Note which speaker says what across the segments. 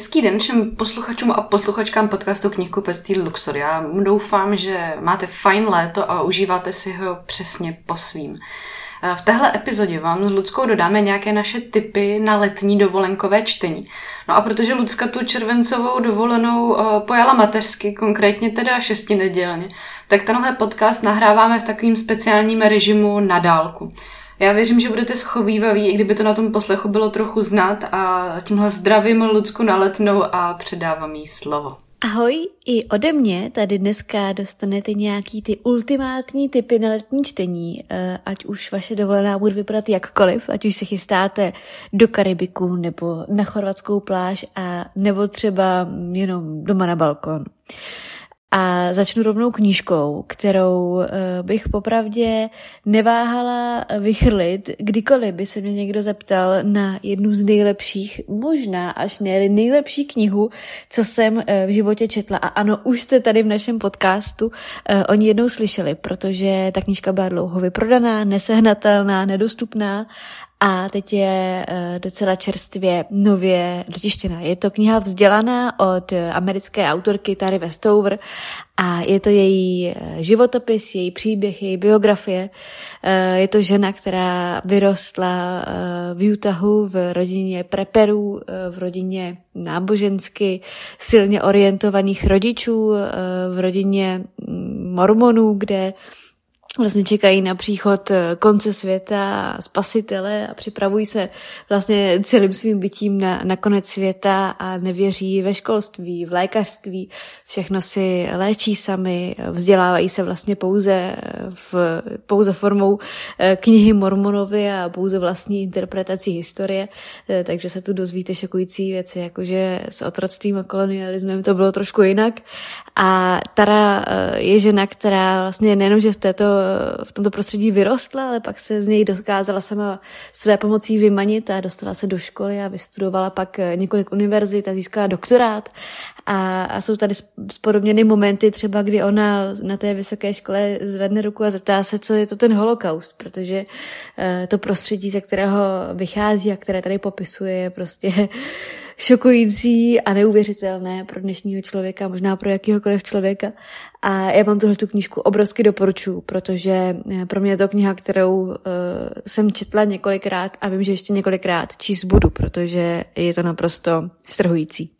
Speaker 1: Hezký den všem posluchačům a posluchačkám podcastu Knihku Pestý Luxor. Já doufám, že máte fajn léto a užíváte si ho přesně po svým. V téhle epizodě vám s Ludskou dodáme nějaké naše tipy na letní dovolenkové čtení. No a protože Lucka tu červencovou dovolenou eh, pojala mateřsky, konkrétně teda šestinedělně, tak tenhle podcast nahráváme v takovým speciálním režimu na dálku. Já věřím, že budete schovývaví, i kdyby to na tom poslechu bylo trochu znát a tímhle zdravím Lucku na letnou a předávám jí slovo.
Speaker 2: Ahoj, i ode mě tady dneska dostanete nějaký ty ultimátní typy na letní čtení, eh, ať už vaše dovolená bude vypadat jakkoliv, ať už se chystáte do Karibiku nebo na chorvatskou pláž a nebo třeba jenom doma na balkon. A začnu rovnou knížkou, kterou uh, bych popravdě neváhala vychrlit, kdykoliv by se mě někdo zeptal na jednu z nejlepších, možná až ne nejlepší knihu, co jsem uh, v životě četla. A ano, už jste tady v našem podcastu uh, o ní jednou slyšeli, protože ta knížka byla dlouho vyprodaná, nesehnatelná, nedostupná a teď je eh, docela čerstvě nově dotištěná. Je to kniha vzdělaná od americké autorky Tary Westover a je to její eh, životopis, její příběh, její biografie. Eh, je to žena, která vyrostla v Utahu v rodině preperů, v rodině nábožensky silně orientovaných rodičů, v rodině mm, mormonů, kde vlastně čekají na příchod eh, konce světa, spasitele a připravují se vlastně celým svým bytím na, na konec světa a nevěří ve školství, v lékařství, všechno si léčí sami, vzdělávají se vlastně pouze, eh, v, pouze formou eh, knihy Mormonovi a pouze vlastní interpretací historie, takže se tu dozvíte šokující věci, jakože s otroctvím a kolonialismem to bylo trošku jinak. A Tara je žena, která vlastně nejenom, že v této v tomto prostředí vyrostla, ale pak se z něj dokázala sama své pomocí vymanit a dostala se do školy a vystudovala pak eh, několik univerzit a získala doktorát. A, a jsou tady spodobněny momenty třeba, kdy ona na té vysoké škole zvedne ruku a zeptá se, co je to ten holokaust, protože uh, to prostředí, ze kterého vychází a které tady popisuje, je prostě šokující a neuvěřitelné pro dnešního člověka, možná pro jakýhokoliv člověka. A já vám tuhle tu knížku obrovsky doporučuji, protože eh, pro mě je to kniha, kterou uh, jsem četla několikrát a vím, že ještě několikrát číst budu, protože je to naprosto strhující.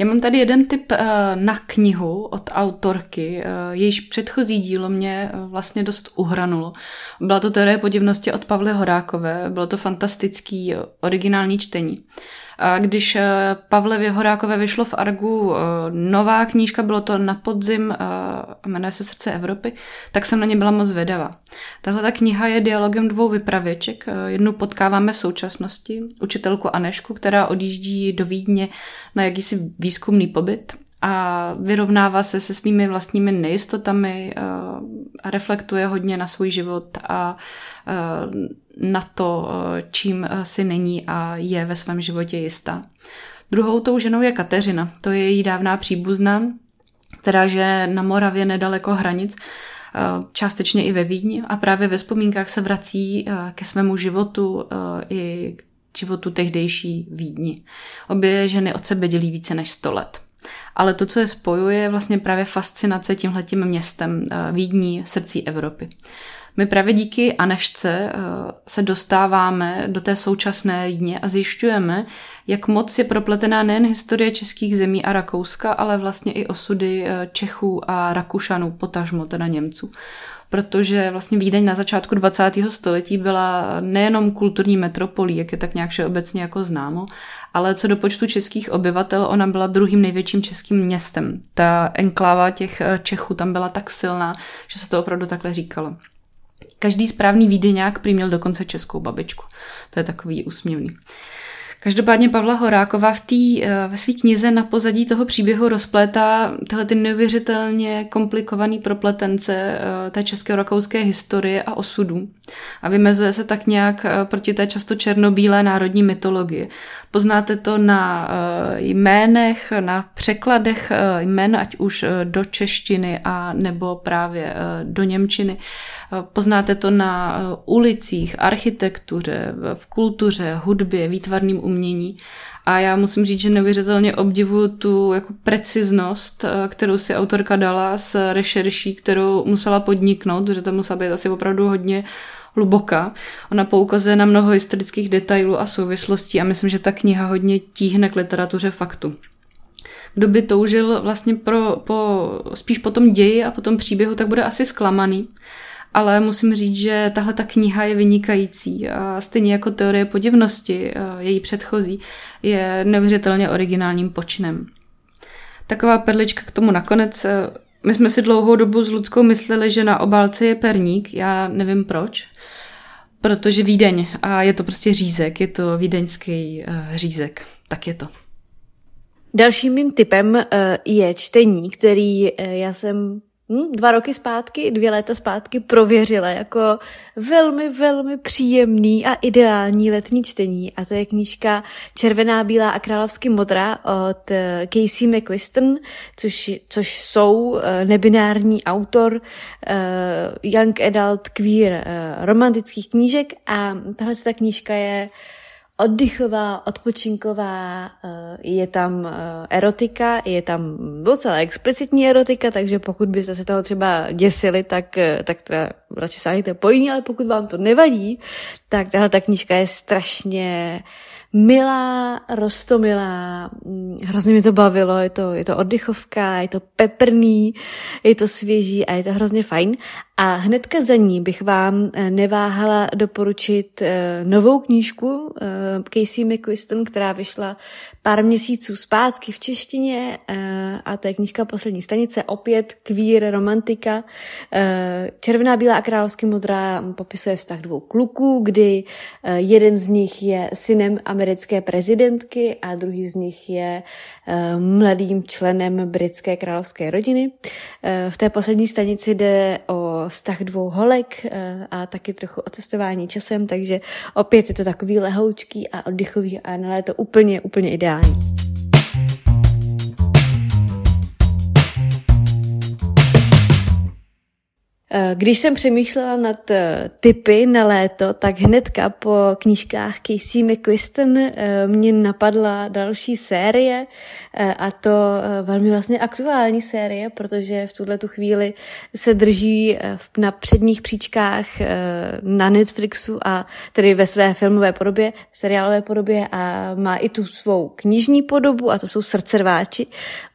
Speaker 1: Já mám tady jeden tip uh, na knihu od autorky, uh, jejíž předchozí dílo mě uh, vlastně dost uhranulo. Byla to teorie podivnosti od Pavly Horákové, bylo to fantastický originální čtení. Když eh, Pavlevě Horákové vyšlo v Argu eh, nová knížka, bylo to na podzim, eh, jmenuje se Srdce Evropy, tak jsem na ně byla moc zvědavá. Tahle ta kniha je dialogem dvou vypravěček. Jednu potkáváme v současnosti, učitelku Anešku, která odjíždí do Vídně na jakýsi výzkumný pobyt a vyrovnává se se svými vlastními nejistotami a reflektuje hodně na svůj život a na to, eh, čím eh, si není a je ve svém životě jistá. Druhou tou ženou je Kateřina. To je její dávná příbuzná, která žije na Moravě nedaleko hranic, eh, částečně i ve Vídni a právě ve vzpomínkách se vrací ke svému životu i k životu tehdejší Vídni. Obě ženy od sebe dělí více než 100 let. Ale to, co je spojuje, je vlastně právě fascinace tímhletím městem Vídní, srdcí Evropy. My právě díky Anešce eh, se dostáváme do té současné dně a zjišťujeme, jak moc je propletená nejen historie českých zemí a Rakouska, ale vlastně i osudy eh, Čechů a Rakušanů, potažmo teda Němců protože vlastně Vídeň na začátku 20. století byla nejenom kulturní metropolí, jak je tak nějak všeobecně jako známo, ale co do počtu českých obyvatel, ona byla druhým největším českým městem. Ta enkláva těch eh, Čechů tam byla tak silná, že se to opravdu takhle říkalo. Každý správný vídeňák prý měl dokonce českou babičku. To je takový úsměvný. Každopádně Pavla Horáková v tý, eh, ve své knize na pozadí toho příběhu rozplétá tyhle ty neuvěřitelně komplikovaný propletence eh, té české-rakouské historie a osudů. A vymezuje se tak nějak eh, proti té často černobílé národní mytologii. Poznáte to na jménech, na překladech jmen, ať už do češtiny a nebo právě do němčiny. Poznáte to na ulicích, architektuře, v kultuře, hudbě, výtvarným umění. A já musím říct, že neuvěřitelně obdivuju tu jako preciznost, eh, kterou si autorka dala s rešerší, kterou musela podniknout, protože to musela být asi opravdu hodně hluboká. Ona poukazuje na mnoho historických detailů a souvislostí a myslím, že ta kniha hodně tíhne k literatuře faktu. Kdo by toužil vlastně pro, po, spíš po tom ději a po tom příběhu, tak bude asi zklamaný. Ale musím říct, že tahle ta kniha je vynikající a stejně jako teorie podivnosti, její předchozí, je neuvěřitelně originálním počinem. Taková perlička k tomu nakonec. Eh, my jsme si dlouhou dobu s Ludskou mysleli, že na obálce je perník, já nevím proč, protože Vídeň a je to prostě řízek, je to vídeňský uh, řízek, tak je to.
Speaker 2: Dalším mým typem uh, je čtení, který já jsem dva roky zpátky, dvě léta zpátky prověřila jako velmi, velmi příjemný a ideální letní čtení. A to je knížka Červená, bílá a královsky modrá od eh, Casey McQuiston, což, což jsou eh, nebinární autor uh, young adult queer romantických knížek a tahle ta knížka je oddychová, odpočinková, eh, je tam eh, erotika, je tam docela explicitní erotika, takže pokud byste se toho třeba děsili, tak, eh, tak to radši sáhněte po jiní, ale pokud vám to nevadí, tak tahle ta knížka je strašně milá, rostomilá, mm, hrozně mi to bavilo, je to, je to oddychovka, je to peprný, je to svěží a je to hrozně fajn. A hnedka za ní bych vám eh, neváhala doporučit eh, novou knížku eh, Casey McQuiston, která vyšla pár měsíců zpátky v češtině a to je knížka Poslední stanice, opět queer romantika. Červená, bílá a královsky modrá popisuje vztah dvou kluků, kdy jeden z nich je synem americké prezidentky a druhý z nich je mladým členem britské královské rodiny. V té poslední stanici jde o vztah dvou holek eh, a taky trochu o cestování časem, takže opět je to takový lehoučký a oddychový a na léto úplně, úplně ideální. Bern. Když jsem přemýšlela nad eh, typy na léto, tak hnedka po knížkách Casey McQuiston eh, mě napadla další série a to velmi vlastně aktuální série, protože v tuhle tu chvíli se drží na předních příčkách na Netflixu a tedy ve své filmové podobě, seriálové podobě a má i tu svou knižní podobu a to jsou Srdcerváči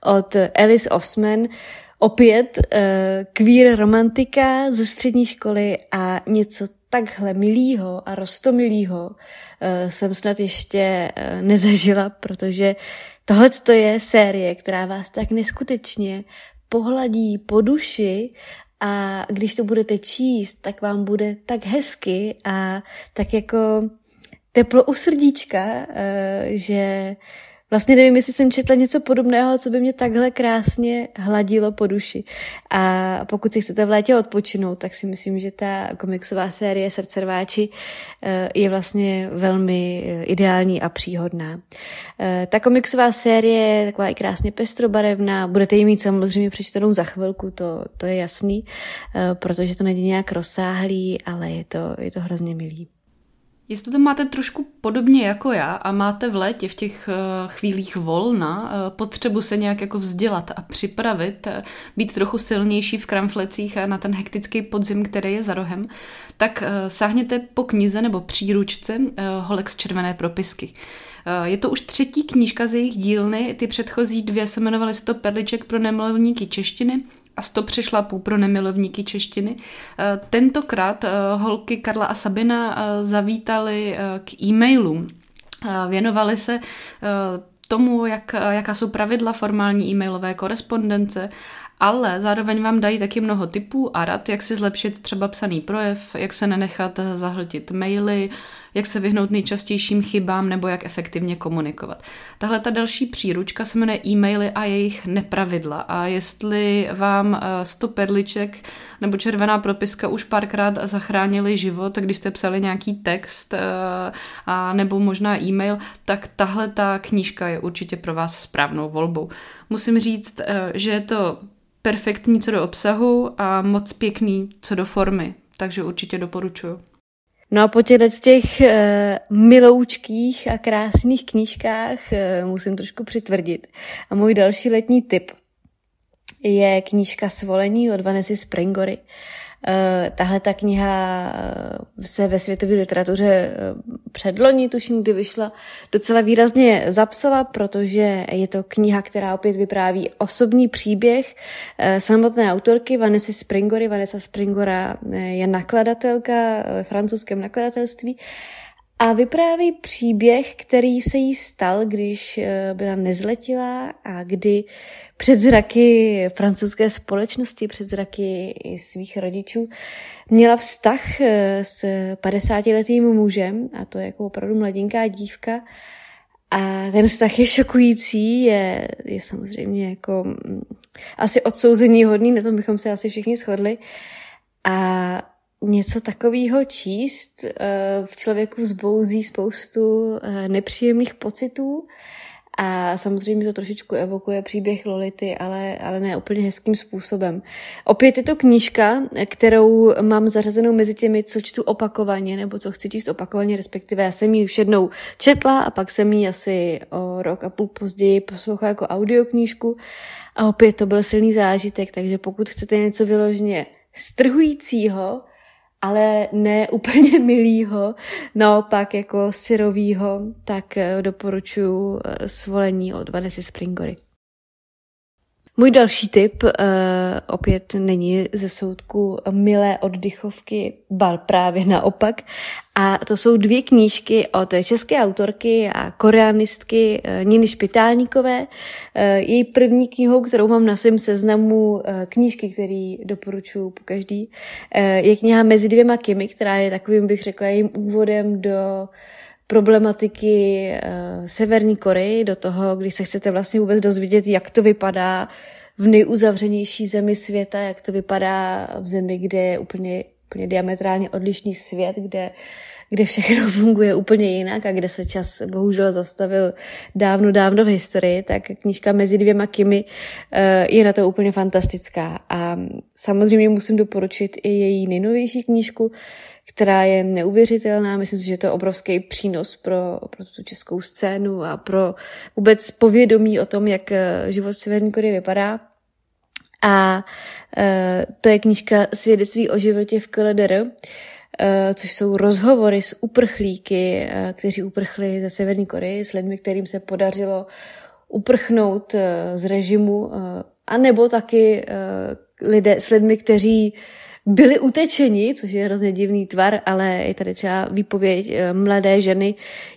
Speaker 2: od Alice Osman. Opět uh, queer romantika ze střední školy a něco takhle milýho a rostomilýho uh, jsem snad ještě uh, nezažila, protože tohle je série, která vás tak neskutečně pohladí po duši a když to budete číst, tak vám bude tak hezky a tak jako teplo u srdíčka, že Vlastně nevím, jestli jsem četla něco podobného, co by mě takhle krásně hladilo po duši. A pokud si chcete v létě odpočinout, tak si myslím, že ta komiksová série Srdcerváči eh, je vlastně velmi eh, ideální a příhodná. Eh, ta komiksová série je taková i krásně pestrobarevná, budete ji mít samozřejmě přečtenou za chvilku, to, to je jasný, protože to není nějak rozsáhlý, ale je to, je to hrozně milý.
Speaker 1: Jestli to máte trošku podobně jako já a máte v létě v těch eh, chvílích volna eh, potřebu se nějak jako vzdělat a připravit, eh, být trochu silnější v kramflecích a na ten hektický podzim, který je za rohem, tak sáhněte po knize nebo příručce Holek z červené propisky. Je to už třetí knížka z jejich dílny, ty předchozí dvě se jmenovaly 100 perliček pro nemilovníky češtiny a 100 přešlapů pro nemilovníky češtiny. Eh, tentokrát eh, holky Karla a Sabina eh, zavítali k e-mailům. Věnovali se tomu, jak, jaká jsou pravidla formální e-mailové korespondence ale zároveň vám dají taky mnoho typů a rad, jak si zlepšit třeba psaný projev, jak se nenechat zahltit maily, jak se vyhnout nejčastějším chybám nebo jak efektivně komunikovat. Tahle ta další příručka se jmenuje e-maily a jejich nepravidla a jestli vám 100 eh, perliček nebo červená propiska už párkrát zachránili život, když jste psali nějaký text eh, a nebo možná e-mail, tak tahle ta knížka je určitě pro vás správnou volbou. Musím říct, eh, že je to perfektní co do obsahu a moc pěkný co do formy, takže určitě doporučuju.
Speaker 2: No a po těchto těch uh, miloučkých a krásných knížkách uh, musím trošku přitvrdit. A můj další letní tip je knížka Svolení od Vanessa Springory. Uh, tahle ta kniha se ve světové literatuře předloni, tuším, kdy vyšla, docela výrazně zapsala, protože je to kniha, která opět vypráví osobní příběh samotné autorky Vanessa Springory. Vanessa Springora je nakladatelka ve francouzském nakladatelství a vypráví příběh, který se jí stal, když byla nezletilá a kdy před zraky francouzské společnosti, před zraky svých rodičů, měla vztah eh, s 50-letým mužem, a to je jako opravdu mladinká dívka, a ten vztah je šokující, je, je samozřejmě jako mm, asi odsouzení hodný, na tom bychom se asi všichni shodli. A něco takového číst. Eh, v člověku vzbouzí spoustu eh, nepříjemných pocitů, a samozřejmě to trošičku evokuje příběh Lolity, ale, ale ne úplně hezkým způsobem. Opět je to knížka, kterou mám zařazenou mezi těmi, co čtu opakovaně, nebo co chci číst opakovaně, respektive já jsem ji už jednou četla a pak jsem ji asi o rok a půl později poslouchala jako audioknížku. A opět to byl silný zážitek, takže pokud chcete něco vyloženě strhujícího, ale ne úplně milýho, naopak jako syrovýho, tak eh, doporučuji eh, svolení od Vanessa Springory. Můj další tip uh, opět není ze soudku milé oddychovky, bal právě naopak. A to jsou dvě knížky od české autorky a koreanistky uh, Niny Špitálníkové. Uh, její první knihou, kterou mám na svém seznamu knížky, který doporučuji po každý, je kniha Mezi dvěma Kimi, která je takovým, bych řekla, jejím úvodem do uh, problematiky uh, Severní Koreji, do toho, když se chcete vlastně vůbec dozvědět, jak to vypadá v nejuzavřenější zemi světa, jak to vypadá v zemi, kde je úplně, úplně diametrálně odlišný svět, kde, kde všechno funguje úplně jinak a kde se čas bohužel zastavil dávno, dávno v historii, tak knížka Mezi dvěma Kimi uh, je na to úplně fantastická. A samozřejmě musím doporučit i její nejnovější knížku, která je neuvěřitelná. Myslím si, že to je obrovský přínos pro, pro tu českou scénu a pro vůbec povědomí o tom, jak eh, život v Severní Koreji vypadá. A e, to je knížka Svědectví o životě v KLDR, e, což jsou rozhovory s uprchlíky, e, kteří uprchli ze Severní Koreji, s lidmi, kterým se podařilo uprchnout e, z režimu, e, a nebo taky e, lidé, s lidmi, kteří byli utečeni, což je hrozně divný tvar, ale je tady třeba výpověď eh, mladé ženy,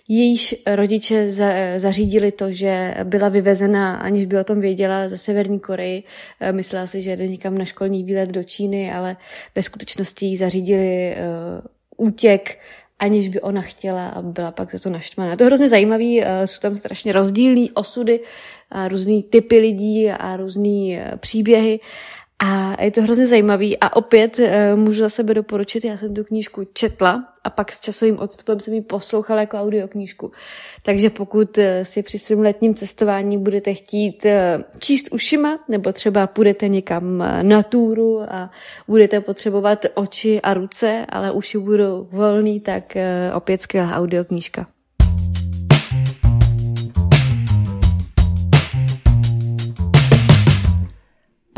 Speaker 2: jejíž rodiče za, zařídili to, že byla vyvezena, aniž by o tom věděla, ze Severní Koreji. Eh, myslela si, že jde někam na školní výlet do Číny, ale ve skutečnosti jí zařídili útěk aniž by ona chtěla a byla pak za to naštvaná. To je hrozně zajímavý, jsou tam strašně rozdílné osudy, různý typy lidí a různé příběhy a je to hrozně zajímavý a opět uh, můžu za sebe doporučit, já jsem tu knížku četla a pak s časovým odstupem jsem ji poslouchala jako audioknížku. Takže pokud uh, si při svém letním cestování budete chtít uh, číst ušima, nebo třeba půjdete někam na túru a budete potřebovat oči a ruce, ale uši budou volný, tak opět skvělá audioknížka.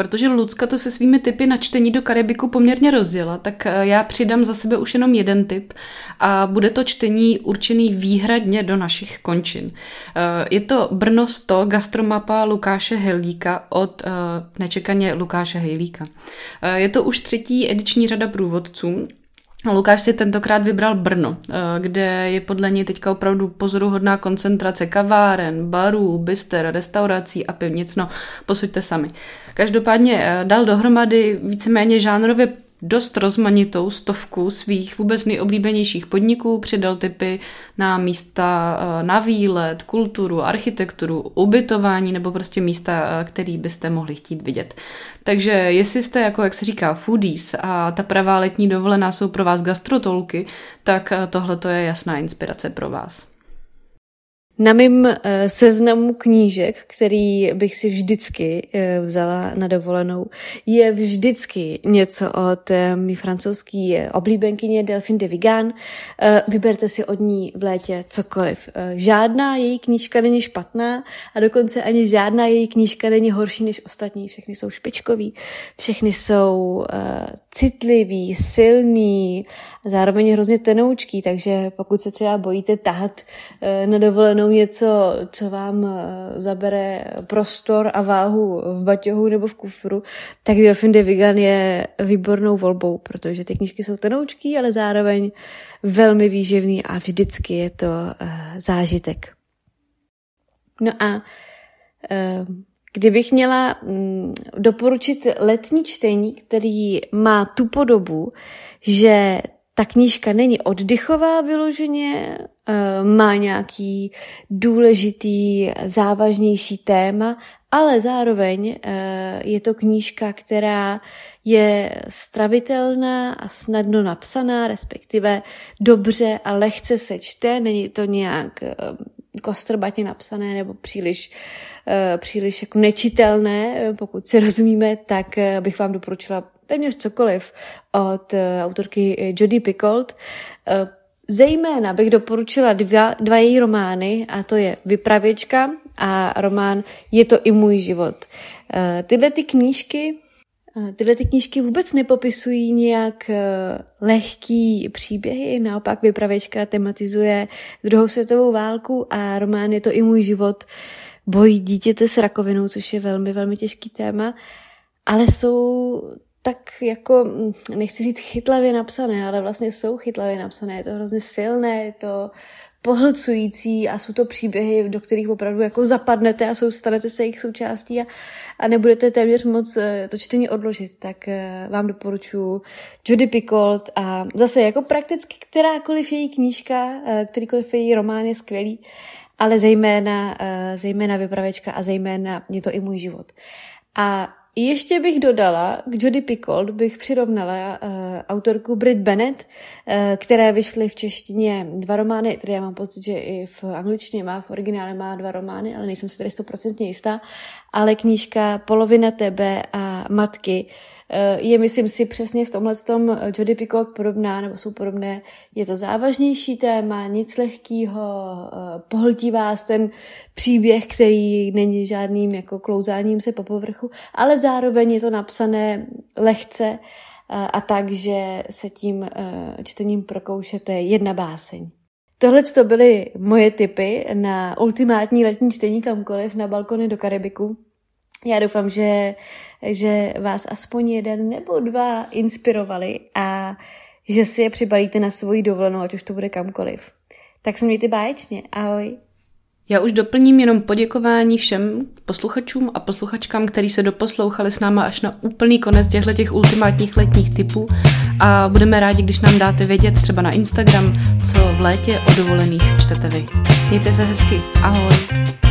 Speaker 1: Protože Lucka to se svými typy na čtení do Karibiku poměrně rozjela, tak eh, já přidám za sebe už jenom jeden typ a bude to čtení určený výhradně do našich končin. Eh, je to Brno 100 gastromapa Lukáše Hejlíka od eh, nečekaně Lukáše Hejlíka. Je to už třetí ediční řada průvodců, Lukáš si tentokrát vybral Brno, kde je podle něj teďka opravdu pozoruhodná koncentrace kaváren, barů, byster, restaurací a pivnic. No, posuďte sami. Každopádně eh, dal dohromady víceméně žánrově dost rozmanitou stovku svých vůbec nejoblíbenějších podniků, přidal typy na místa eh, na výlet, kulturu, architekturu, ubytování nebo prostě místa, eh, který byste mohli chtít vidět. Takže jestli jste, jako jak se říká, foodies a ta pravá letní dovolená jsou pro vás gastrotolky, tak tohle je jasná inspirace pro vás.
Speaker 2: Na mém uh, seznamu knížek, který bych si vždycky uh, vzala na dovolenou, je vždycky něco od uh, mý francouzský oblíbenkyně Delphine de Vigan. Vyberte si od ní v létě cokoliv. Žádná její knížka není špatná a dokonce ani žádná její knížka není horší než ostatní. Všechny jsou špičkový, všechny jsou citlivý, silný, zároveň hrozně tenoučký, takže pokud se třeba bojíte tahat na dovolenou něco, co vám eh, zabere prostor a váhu v baťohu nebo v kufru, tak Delfin de Vigan je výbornou volbou, protože ty knížky jsou tenoučký, ale zároveň velmi výživný a vždycky je to uh, zážitek. No a uh, kdybych měla um, doporučit letní čtení, který má tu podobu, že ta knížka není oddychová vyloženě, eh, má nějaký důležitý, závažnější téma, ale zároveň eh, je to knížka, která je stravitelná a snadno napsaná, respektive dobře a lehce se čte, není to nějak eh, kostrbatě napsané nebo příliš, příliš jako nečitelné, pokud si rozumíme, tak bych vám doporučila téměř cokoliv od eh, autorky eh, Jodie Picoult. Eh, zejména bych doporučila dva, dva její romány, a to je Vypravěčka a román Je to i můj život. Tyhle ty knížky Tyhle ty knížky vůbec nepopisují nějak lehký příběhy, naopak vypravěčka tematizuje druhou světovou válku a román Je to i můj život bojí dítěte s rakovinou, což je velmi, velmi těžký téma, ale jsou tak jako, mm, nechci říct chytlavě napsané, ale vlastně jsou chytlavě napsané. Je to hrozně silné, je to pohlcující a jsou to příběhy, do kterých opravdu jako zapadnete a stanete se jejich součástí a, a nebudete téměř moc eh, to čtení odložit, tak eh, vám doporučuji Judy Picoult a zase jako prakticky kterákoliv její knížka, eh, kterýkoliv její román je skvělý, ale zejména, zejména vypravečka a zejména je to i můj život. A ještě bych dodala, k Jodie Picoult bych přirovnala uh, autorku Brit Bennett, uh, které vyšly v češtině dva romány, tedy já mám pocit, že i v angličtině má, v originále má dva romány, ale nejsem si tady stoprocentně jistá, ale knížka Polovina tebe a Matky uh, je, myslím si, přesně v tomhle tom eh, Jodie Picoult podobná, nebo jsou podobné. Je to závažnější téma, nic lehkýho, eh, pohltí vás ten příběh, který není žádným jako klouzáním se po povrchu, ale zároveň je to napsané lehce a tak, že se tím čtením prokoušete jedna báseň. Tohle to byly moje tipy na ultimátní letní čtení kamkoliv na balkony do Karibiku. Já doufám, že, že vás aspoň jeden nebo dva inspirovali a že si je přibalíte na svoji dovolenou, ať už to bude kamkoliv. Tak se mějte báječně. Ahoj.
Speaker 1: Já už doplním jenom poděkování všem posluchačům a posluchačkám, který se doposlouchali s náma až na úplný konec těchto těch ultimátních letních typů a budeme rádi, když nám dáte vědět třeba na Instagram, co v létě o dovolených čtete vy. Mějte se hezky. Ahoj.